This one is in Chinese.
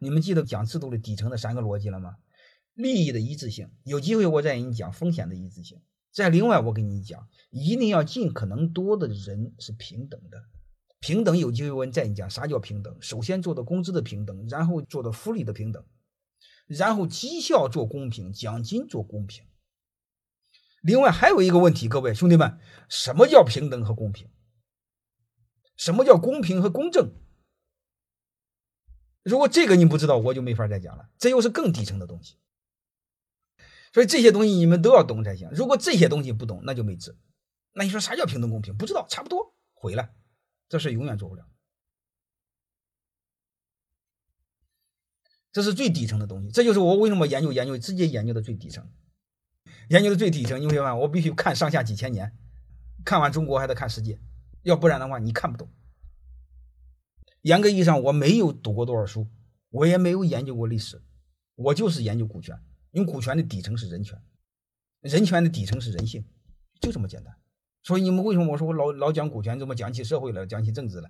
你们记得讲制度的底层的三个逻辑了吗？利益的一致性，有机会我再给你讲风险的一致性。再另外，我跟你讲，一定要尽可能多的人是平等的。平等有机会我再给你讲啥叫平等。首先做到工资的平等，然后做到福利的平等，然后绩效做公平，奖金做公平。另外还有一个问题，各位兄弟们，什么叫平等和公平？什么叫公平和公正？如果这个你不知道，我就没法再讲了。这又是更底层的东西。所以这些东西你们都要懂才行。如果这些东西不懂，那就没治。那你说啥叫平等公平？不知道，差不多毁了，这事永远做不了。这是最底层的东西。这就是我为什么研究研究，直接研究的最底层，研究的最底层。你会发现，我必须看上下几千年，看完中国还得看世界，要不然的话你看不懂。严格意义上，我没有读过多少书，我也没有研究过历史，我就是研究股权。因为股权的底层是人权，人权的底层是人性，就这么简单。所以你们为什么我说我老老讲股权，怎么讲起社会了，讲起政治了？